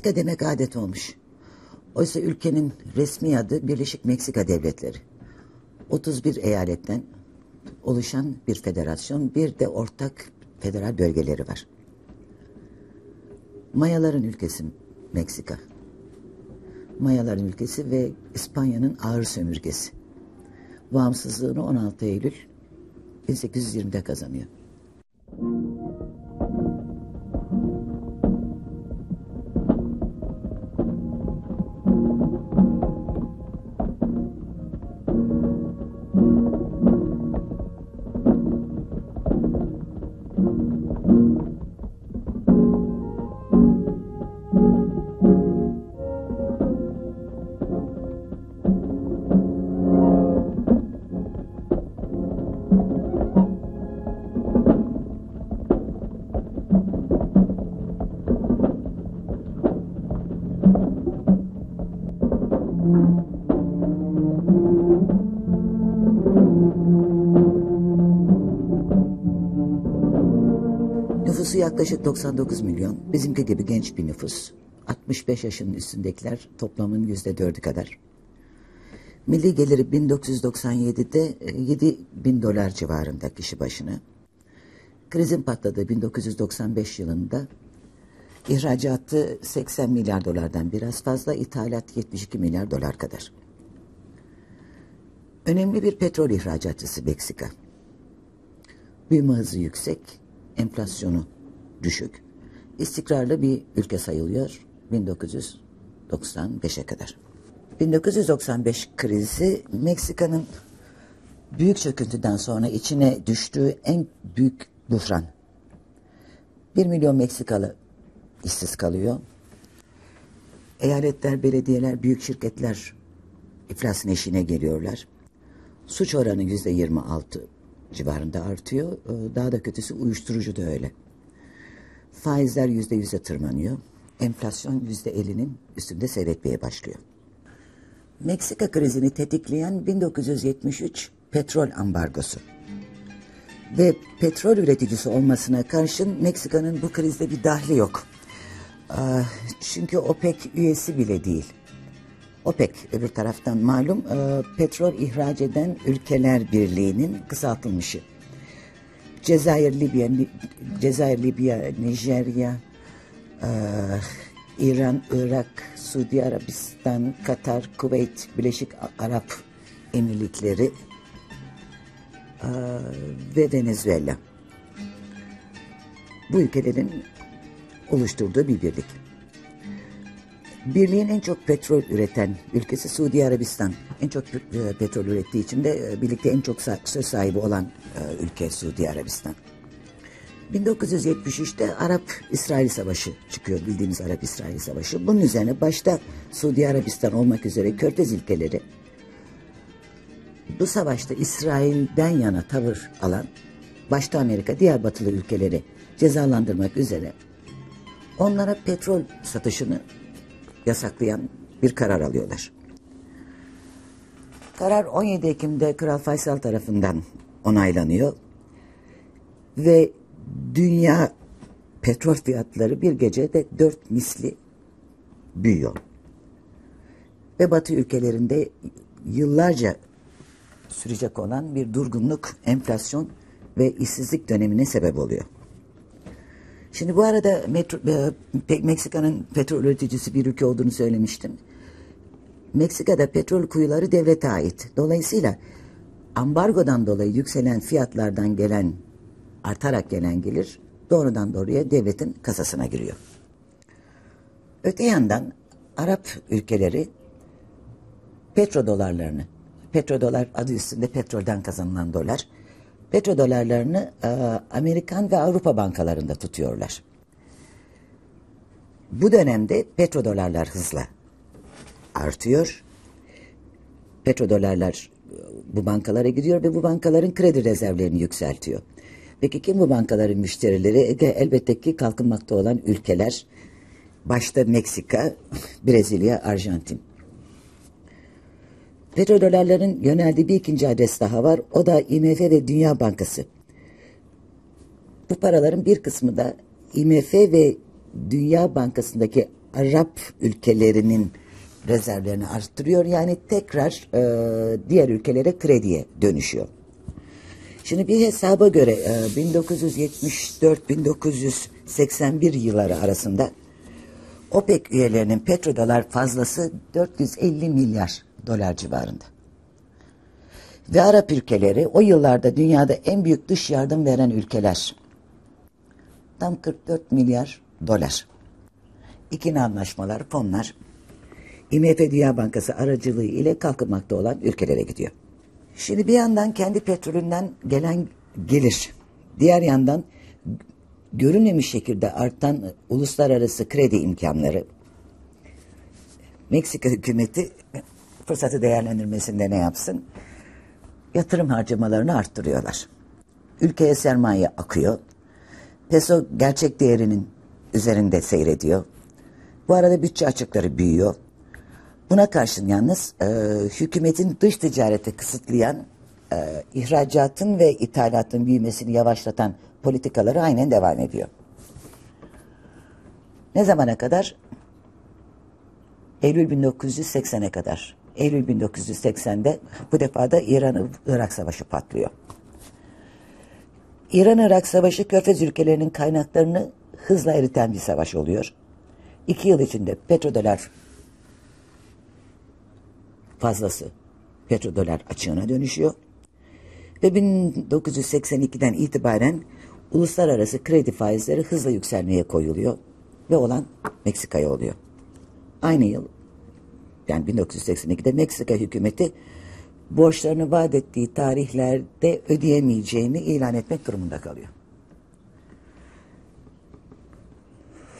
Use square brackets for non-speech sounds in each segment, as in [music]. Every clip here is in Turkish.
Meksika demek adet olmuş. Oysa ülkenin resmi adı Birleşik Meksika Devletleri. 31 eyaletten oluşan bir federasyon, bir de ortak federal bölgeleri var. Mayaların ülkesi Meksika. Mayaların ülkesi ve İspanya'nın ağır sömürgesi. Bağımsızlığını 16 Eylül 1820'de kazanıyor. Yaklaşık 99 milyon. Bizimki gibi genç bir nüfus. 65 yaşının üstündekiler toplamın yüzde dördü kadar. Milli geliri 1997'de 7 e, bin dolar civarında kişi başına. Krizin patladığı 1995 yılında ihracatı 80 milyar dolardan biraz fazla, ithalat 72 milyar dolar kadar. Önemli bir petrol ihracatçısı Meksika. Büyüme hızı yüksek, enflasyonu düşük. İstikrarlı bir ülke sayılıyor 1995'e kadar. 1995 krizi Meksika'nın büyük çöküntüden sonra içine düştüğü en büyük buhran. Bir milyon Meksikalı işsiz kalıyor. Eyaletler, belediyeler, büyük şirketler iflasın eşiğine geliyorlar. Suç oranı yüzde 26 civarında artıyor. Ee, daha da kötüsü uyuşturucu da öyle. Faizler yüzde yüze tırmanıyor. Enflasyon yüzde elinin üstünde seyretmeye başlıyor. Meksika krizini tetikleyen 1973 petrol ambargosu. Ve petrol üreticisi olmasına karşın Meksika'nın bu krizde bir dahli yok. Ee, çünkü OPEC üyesi bile değil. OPEC öbür taraftan malum e, petrol ihraç eden ülkeler birliğinin kısaltılmışı. Cezayir, Libya, Cezayir, Libya, Nijerya, e, İran, Irak, Suudi Arabistan, Katar, Kuveyt, Birleşik Arap Emirlikleri e, ve Venezuela. Bu ülkelerin oluşturduğu bir birlik. Birliğin en çok petrol üreten ülkesi Suudi Arabistan. En çok e, petrol ürettiği için de e, birlikte en çok söz sahibi olan e, ülke Suudi Arabistan. 1973'te Arap-İsrail Savaşı çıkıyor bildiğimiz Arap-İsrail Savaşı. Bunun üzerine başta Suudi Arabistan olmak üzere Körfez ülkeleri bu savaşta İsrail'den yana tavır alan başta Amerika diğer batılı ülkeleri cezalandırmak üzere onlara petrol satışını yasaklayan bir karar alıyorlar. Karar 17 Ekim'de Kral Faysal tarafından onaylanıyor ve dünya petrol fiyatları bir gecede dört misli büyüyor. Ve Batı ülkelerinde yıllarca sürecek olan bir durgunluk, enflasyon ve işsizlik dönemine sebep oluyor. Şimdi bu arada metro, e, Meksika'nın petrol üreticisi bir ülke olduğunu söylemiştim. Meksika'da petrol kuyuları devlete ait. Dolayısıyla ambargodan dolayı yükselen fiyatlardan gelen, artarak gelen gelir doğrudan doğruya devletin kasasına giriyor. Öte yandan Arap ülkeleri petrodolarlarını, petrodolar adı üstünde petrolden kazanılan dolar, petrodolarlarını e, Amerikan ve Avrupa bankalarında tutuyorlar. Bu dönemde petrodolarlar hızla artıyor. Petrodolarlar e, bu bankalara gidiyor ve bu bankaların kredi rezervlerini yükseltiyor. Peki kim bu bankaların müşterileri? De elbette ki kalkınmakta olan ülkeler. Başta Meksika, [laughs] Brezilya, Arjantin. Petrodolarların yöneldiği bir ikinci adres daha var. O da IMF ve Dünya Bankası. Bu paraların bir kısmı da IMF ve Dünya Bankası'ndaki Arap ülkelerinin rezervlerini arttırıyor. Yani tekrar e, diğer ülkelere krediye dönüşüyor. Şimdi bir hesaba göre e, 1974-1981 yılları arasında OPEC üyelerinin petrodolar fazlası 450 milyar dolar civarında. Ve Arap ülkeleri o yıllarda dünyada en büyük dış yardım veren ülkeler. Tam 44 milyar dolar. İkili anlaşmalar, fonlar IMF Dünya Bankası aracılığı ile kalkınmakta olan ülkelere gidiyor. Şimdi bir yandan kendi petrolünden gelen gelir, diğer yandan görünmemiş şekilde artan uluslararası kredi imkanları Meksika hükümeti fırsatı değerlendirmesinde ne yapsın? Yatırım harcamalarını arttırıyorlar. Ülkeye sermaye akıyor. Peso gerçek değerinin üzerinde seyrediyor. Bu arada bütçe açıkları büyüyor. Buna karşın yalnız e, hükümetin dış ticareti kısıtlayan, e, ihracatın ve ithalatın büyümesini yavaşlatan politikaları aynen devam ediyor. Ne zamana kadar? Eylül 1980'e kadar. Eylül 1980'de bu defa da İran-Irak Savaşı patlıyor. İran-Irak Savaşı Körfez ülkelerinin kaynaklarını hızla eriten bir savaş oluyor. İki yıl içinde petrodolar fazlası petrodolar açığına dönüşüyor. Ve 1982'den itibaren uluslararası kredi faizleri hızla yükselmeye koyuluyor. Ve olan Meksika'ya oluyor. Aynı yıl yani 1982'de Meksika hükümeti borçlarını vaat ettiği tarihlerde ödeyemeyeceğini ilan etmek durumunda kalıyor.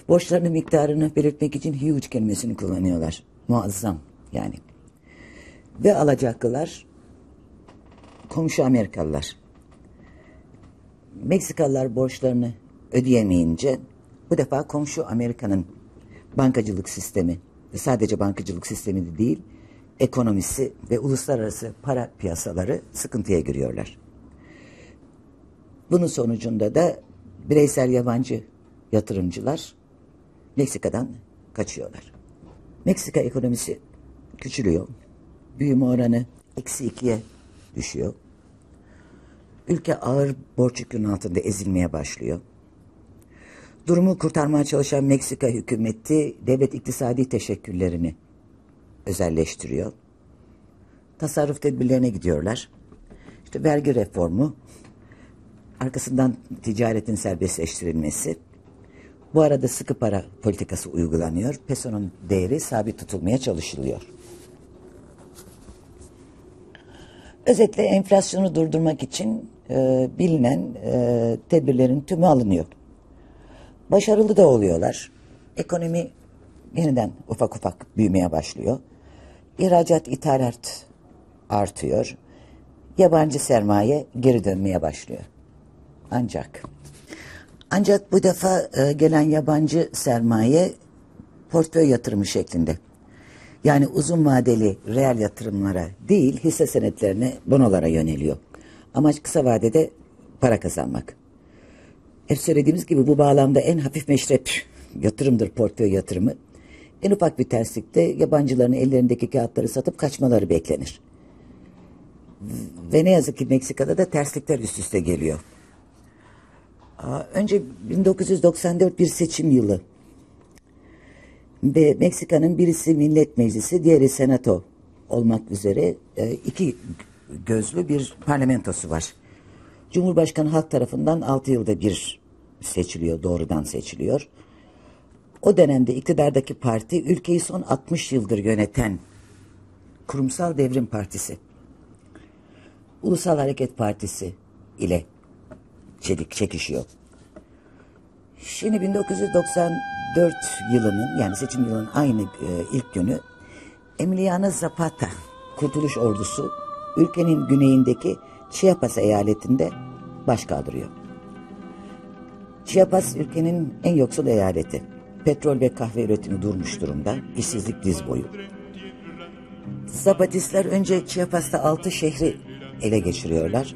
Borçlarının miktarını belirtmek için huge kelimesini kullanıyorlar. Muazzam yani. Ve alacaklılar komşu Amerikalılar. Meksikalılar borçlarını ödeyemeyince bu defa komşu Amerika'nın bankacılık sistemi sadece bankacılık sistemi de değil ekonomisi ve uluslararası para piyasaları sıkıntıya giriyorlar. Bunun sonucunda da bireysel yabancı yatırımcılar Meksika'dan kaçıyorlar. Meksika ekonomisi küçülüyor. Büyüme oranı eksi ikiye düşüyor. Ülke ağır borç yükünün altında ezilmeye başlıyor. Durumu kurtarmaya çalışan Meksika hükümeti devlet iktisadi teşekkürlerini özelleştiriyor. Tasarruf tedbirlerine gidiyorlar. İşte vergi reformu, arkasından ticaretin serbestleştirilmesi. Bu arada sıkı para politikası uygulanıyor. Peso'nun değeri sabit tutulmaya çalışılıyor. Özetle enflasyonu durdurmak için e, bilinen e, tedbirlerin tümü alınıyor. Başarılı da oluyorlar. Ekonomi yeniden ufak ufak büyümeye başlıyor. İhracat, ithalat artıyor. Yabancı sermaye geri dönmeye başlıyor. Ancak ancak bu defa e, gelen yabancı sermaye portföy yatırımı şeklinde. Yani uzun vadeli reel yatırımlara değil hisse senetlerine bonolara yöneliyor. Amaç kısa vadede para kazanmak. Hep söylediğimiz gibi bu bağlamda en hafif meşrep yatırımdır portföy yatırımı. En ufak bir terslikte yabancıların ellerindeki kağıtları satıp kaçmaları beklenir. Ve ne yazık ki Meksika'da da terslikler üst üste geliyor. Önce 1994 bir seçim yılı ve Meksika'nın birisi Millet Meclisi, diğeri Senato olmak üzere e, iki gözlü bir parlamentosu var. Cumhurbaşkanı halk tarafından altı yılda bir seçiliyor, doğrudan seçiliyor. O dönemde iktidardaki parti ülkeyi son 60 yıldır yöneten Kurumsal Devrim Partisi, Ulusal Hareket Partisi ile çelik çekişiyor. Şimdi 1994 yılının yani seçim yılının aynı e, ilk günü Emiliano Zapata Kurtuluş Ordusu ülkenin güneyindeki Chiapas eyaletinde baş kaldırıyor. Chiapas ülkenin en yoksul eyaleti. Petrol ve kahve üretimi durmuş durumda. İşsizlik diz boyu. Zapatistler önce Chiapas'ta altı şehri ele geçiriyorlar.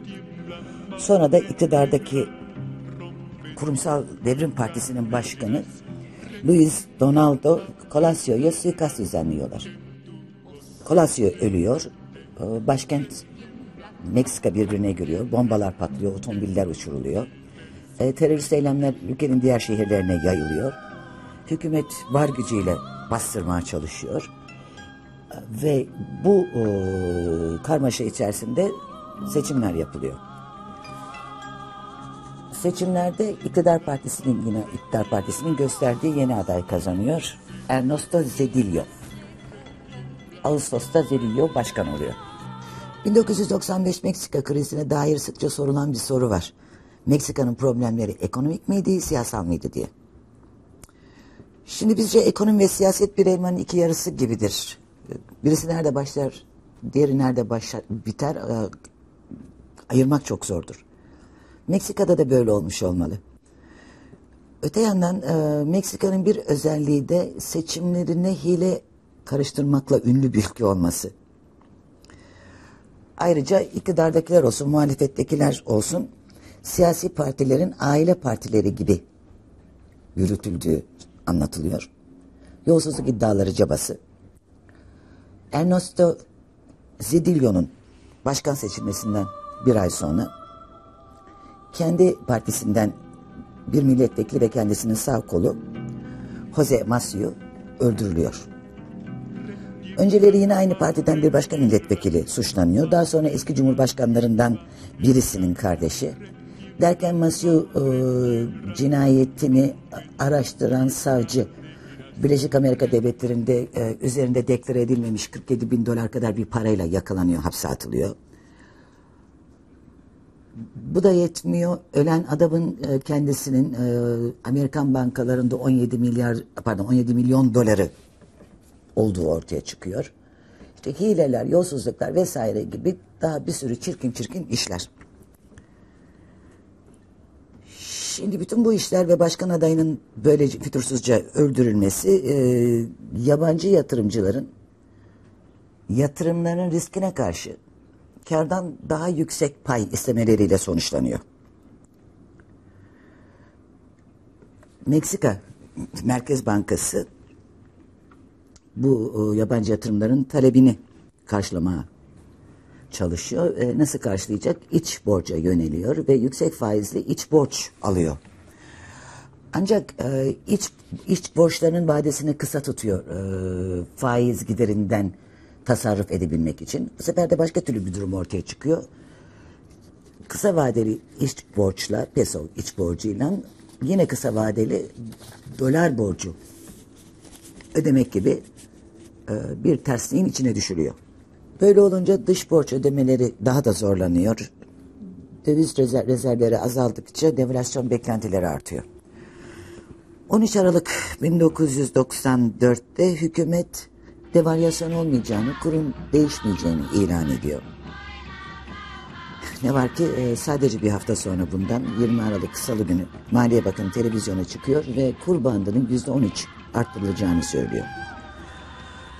Sonra da iktidardaki Kurumsal Devrim Partisi'nin başkanı Luis Donaldo Colasio'ya suikast düzenliyorlar. Colasio ölüyor. Başkent Meksika birbirine giriyor. Bombalar patlıyor, otomobiller uçuruluyor. E, terörist eylemler ülkenin diğer şehirlerine yayılıyor. Hükümet var gücüyle bastırmaya çalışıyor. Ve bu e, karmaşa içerisinde seçimler yapılıyor. Seçimlerde iktidar partisinin yine iktidar partisinin gösterdiği yeni aday kazanıyor. Ernesto Zedillo. Ağustos'ta Zedillo başkan oluyor. 1995 Meksika krizine dair sıkça sorulan bir soru var. Meksika'nın problemleri ekonomik miydi, siyasal mıydı diye. Şimdi bizce ekonomi ve siyaset bir elmanın iki yarısı gibidir. Birisi nerede başlar, diğeri nerede başlar, biter e, ayırmak çok zordur. Meksika'da da böyle olmuş olmalı. Öte yandan e, Meksika'nın bir özelliği de seçimlerine hile karıştırmakla ünlü bir ülke olması. Ayrıca iktidardakiler olsun, muhalefettekiler olsun siyasi partilerin aile partileri gibi yürütüldüğü anlatılıyor. Yolsuzluk iddiaları cabası. Ernesto Zedillo'nun başkan seçilmesinden bir ay sonra kendi partisinden bir milletvekili ve kendisinin sağ kolu Jose Macio öldürülüyor. Önceleri yine aynı partiden bir başka milletvekili suçlanıyor. Daha sonra eski cumhurbaşkanlarından birisinin kardeşi. Derken Macio e, cinayetini araştıran savcı Birleşik Amerika Devletleri'nde e, üzerinde deklare edilmemiş 47 bin dolar kadar bir parayla yakalanıyor, hapse atılıyor. Bu da yetmiyor. Ölen adamın e, kendisinin e, Amerikan bankalarında 17 milyar pardon 17 milyon doları olduğu ortaya çıkıyor. İşte hileler, yolsuzluklar vesaire gibi daha bir sürü çirkin çirkin işler. Şimdi bütün bu işler ve başkan adayının böylece fütursuzca öldürülmesi e, yabancı yatırımcıların yatırımlarının riskine karşı kardan daha yüksek pay istemeleriyle sonuçlanıyor. Meksika Merkez Bankası bu e, yabancı yatırımların talebini karşılamaya çalışıyor. E, nasıl karşılayacak? İç borca yöneliyor ve yüksek faizli iç borç alıyor. Ancak e, iç iç borçlarının vadesini kısa tutuyor e, faiz giderinden tasarruf edebilmek için. Bu sefer de başka türlü bir durum ortaya çıkıyor. Kısa vadeli iç borçla, peso iç borcuyla yine kısa vadeli dolar borcu ödemek gibi e, bir tersliğin içine düşülüyor. Böyle olunca dış borç ödemeleri daha da zorlanıyor. Döviz rezerv, rezervleri azaldıkça devalüasyon beklentileri artıyor. 13 Aralık 1994'te hükümet devalüasyon olmayacağını, kurum değişmeyeceğini ilan ediyor. Ne var ki e, sadece bir hafta sonra bundan 20 Aralık Salı günü Maliye Bakanı televizyona çıkıyor ve kur bandının %13 arttırılacağını söylüyor.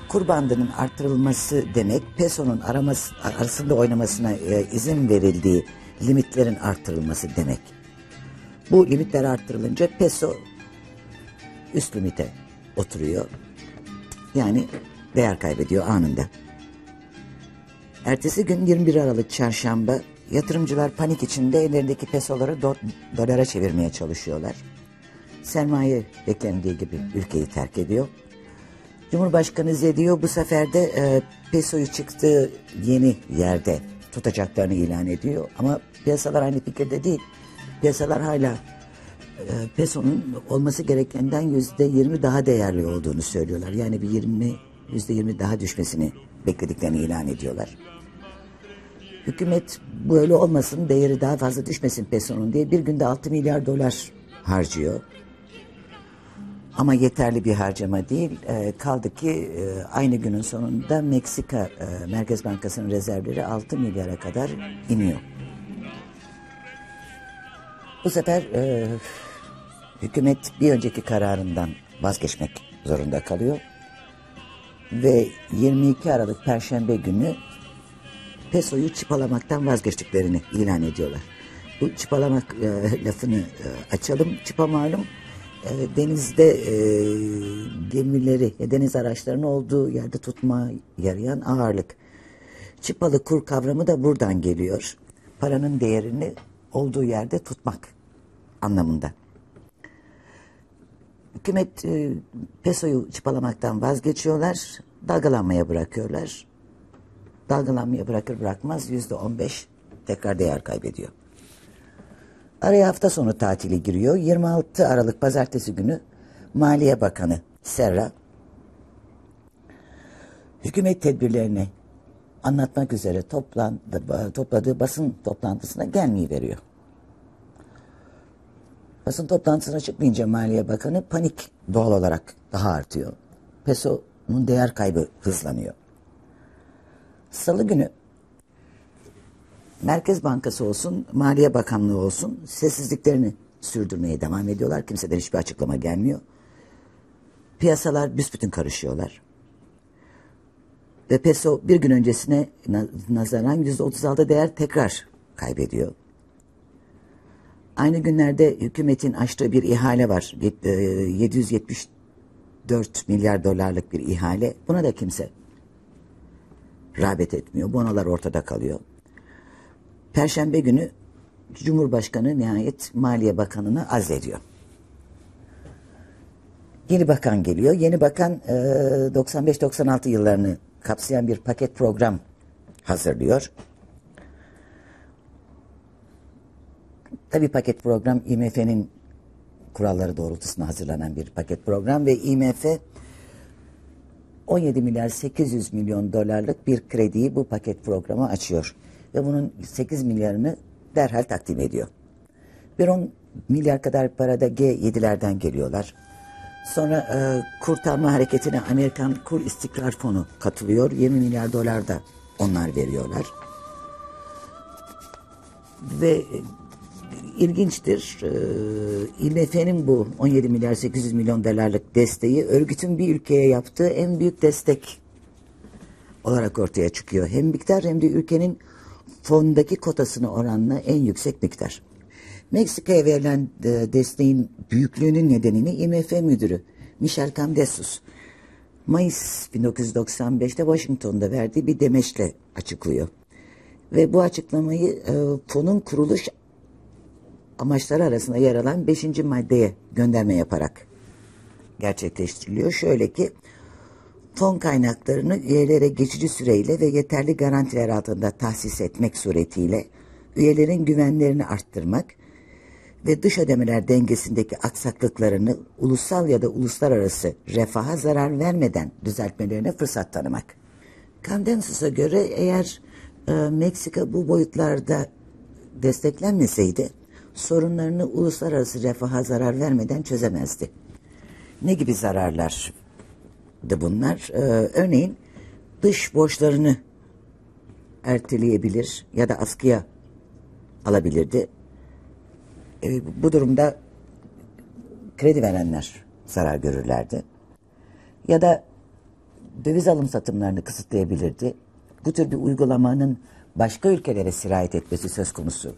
Kur bandının arttırılması demek pesonun araması, arasında oynamasına e, izin verildiği limitlerin arttırılması demek. Bu limitler arttırılınca peso üst limite oturuyor. Yani değer kaybediyor anında. Ertesi gün 21 Aralık çarşamba yatırımcılar panik içinde ellerindeki pesoları do dolara çevirmeye çalışıyorlar. Sermaye beklendiği gibi ülkeyi terk ediyor. Cumhurbaşkanı Zediyo bu sefer de e, pesoyu çıktığı yeni yerde tutacaklarını ilan ediyor. Ama piyasalar aynı fikirde değil. Piyasalar hala e, pesonun olması gerekenden yüzde yirmi daha değerli olduğunu söylüyorlar. Yani bir yirmi yüzde yirmi daha düşmesini beklediklerini ilan ediyorlar. Hükümet böyle olmasın, değeri daha fazla düşmesin pesonun diye bir günde 6 milyar dolar harcıyor. Ama yeterli bir harcama değil. E, kaldı ki e, aynı günün sonunda Meksika e, Merkez Bankası'nın rezervleri 6 milyara kadar iniyor. Bu sefer e, hükümet bir önceki kararından vazgeçmek zorunda kalıyor. Ve 22 Aralık Perşembe günü pesoyu çıpalamaktan vazgeçtiklerini ilan ediyorlar. Bu çıpalamak e, lafını e, açalım. Çıpa malum e, denizde e, gemileri, e, deniz araçlarının olduğu yerde tutma yarayan ağırlık. Çıpalı kur kavramı da buradan geliyor. Paranın değerini olduğu yerde tutmak anlamında. Hükümet e, pesoyu çıpalamaktan vazgeçiyorlar, dalgalanmaya bırakıyorlar. Dalgalanmaya bırakır bırakmaz yüzde on beş tekrar değer kaybediyor. Araya hafta sonu tatili giriyor. 26 Aralık pazartesi günü Maliye Bakanı Serra hükümet tedbirlerini anlatmak üzere toplandı, topladığı basın toplantısına gelmeyi veriyor. Basın toplantısına çıkmayınca Maliye Bakanı panik doğal olarak daha artıyor. Peso'nun değer kaybı hızlanıyor. Salı günü Merkez Bankası olsun, Maliye Bakanlığı olsun sessizliklerini sürdürmeye devam ediyorlar. Kimseden hiçbir açıklama gelmiyor. Piyasalar büsbütün karışıyorlar. Ve peso bir gün öncesine nazaran %36 değer tekrar kaybediyor. Aynı günlerde hükümetin açtığı bir ihale var. 774 e, milyar dolarlık bir ihale. Buna da kimse rağbet etmiyor. Bonolar ortada kalıyor. Perşembe günü Cumhurbaşkanı nihayet Maliye Bakanı'nı azlediyor. Yeni bakan geliyor. Yeni bakan 95-96 yıllarını kapsayan bir paket program hazırlıyor. Tabii paket program IMF'nin kuralları doğrultusunda hazırlanan bir paket program ve IMF 17 milyar 800 milyon dolarlık bir krediyi bu paket programa açıyor. Ve bunun 8 milyarını derhal takdim ediyor. Bir 10 milyar kadar parada G7'lerden geliyorlar. Sonra e, kurtarma hareketine Amerikan Kur İstikrar Fonu katılıyor. 20 milyar dolar da onlar veriyorlar. Ve ilginçtir. E, IMF'nin bu 17 milyar 800 milyon dolarlık desteği örgütün bir ülkeye yaptığı en büyük destek olarak ortaya çıkıyor. Hem miktar hem de ülkenin fondaki kotasını oranla en yüksek miktar. Meksika'ya verilen e, desteğin büyüklüğünün nedenini IMF müdürü Michel Camdesus Mayıs 1995'te Washington'da verdiği bir demeçle açıklıyor. Ve bu açıklamayı e, fonun kuruluş amaçları arasında yer alan 5. maddeye gönderme yaparak gerçekleştiriliyor. Şöyle ki fon kaynaklarını üyelere geçici süreyle ve yeterli garantiler altında tahsis etmek suretiyle üyelerin güvenlerini arttırmak ve dış ödemeler dengesindeki aksaklıklarını ulusal ya da uluslararası refaha zarar vermeden düzeltmelerine fırsat tanımak. Candensus'a göre eğer e, Meksika bu boyutlarda desteklenmeseydi sorunlarını uluslararası refaha zarar vermeden çözemezdi. Ne gibi zararlar bunlar? Ee, örneğin dış borçlarını erteleyebilir ya da askıya alabilirdi. Ee, bu durumda kredi verenler zarar görürlerdi. Ya da döviz alım satımlarını kısıtlayabilirdi. Bu tür bir uygulamanın başka ülkelere sirayet etmesi söz konusu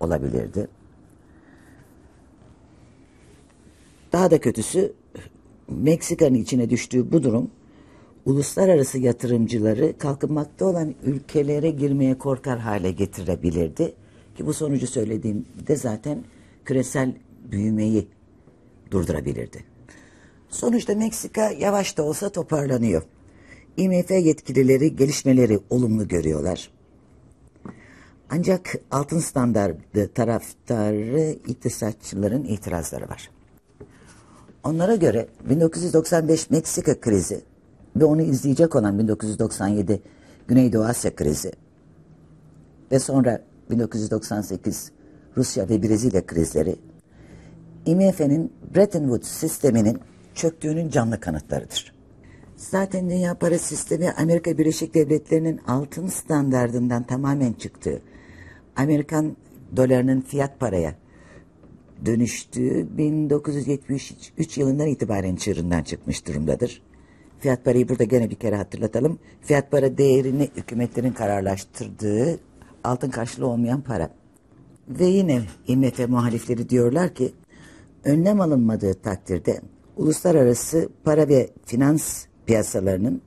olabilirdi. Daha da kötüsü Meksika'nın içine düştüğü bu durum uluslararası yatırımcıları kalkınmakta olan ülkelere girmeye korkar hale getirebilirdi. Ki bu sonucu söylediğimde zaten küresel büyümeyi durdurabilirdi. Sonuçta Meksika yavaş da olsa toparlanıyor. IMF yetkilileri gelişmeleri olumlu görüyorlar. Ancak altın standartı taraftarı iktisatçıların itirazları var. Onlara göre 1995 Meksika krizi ve onu izleyecek olan 1997 Güneydoğu Asya krizi ve sonra 1998 Rusya ve Brezilya krizleri IMF'nin Bretton Woods sisteminin çöktüğünün canlı kanıtlarıdır. Zaten dünya para sistemi Amerika Birleşik Devletleri'nin altın standardından tamamen çıktığı, Amerikan dolarının fiyat paraya dönüştüğü 1973 yılından itibaren çığırından çıkmış durumdadır. Fiyat parayı burada gene bir kere hatırlatalım. Fiyat para değerini hükümetlerin kararlaştırdığı altın karşılığı olmayan para. Ve yine IMF muhalifleri diyorlar ki önlem alınmadığı takdirde uluslararası para ve finans piyasalarının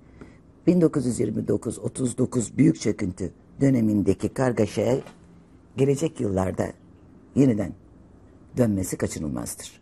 1929-39 büyük çöküntü dönemindeki kargaşaya gelecek yıllarda yeniden dönmesi kaçınılmazdır.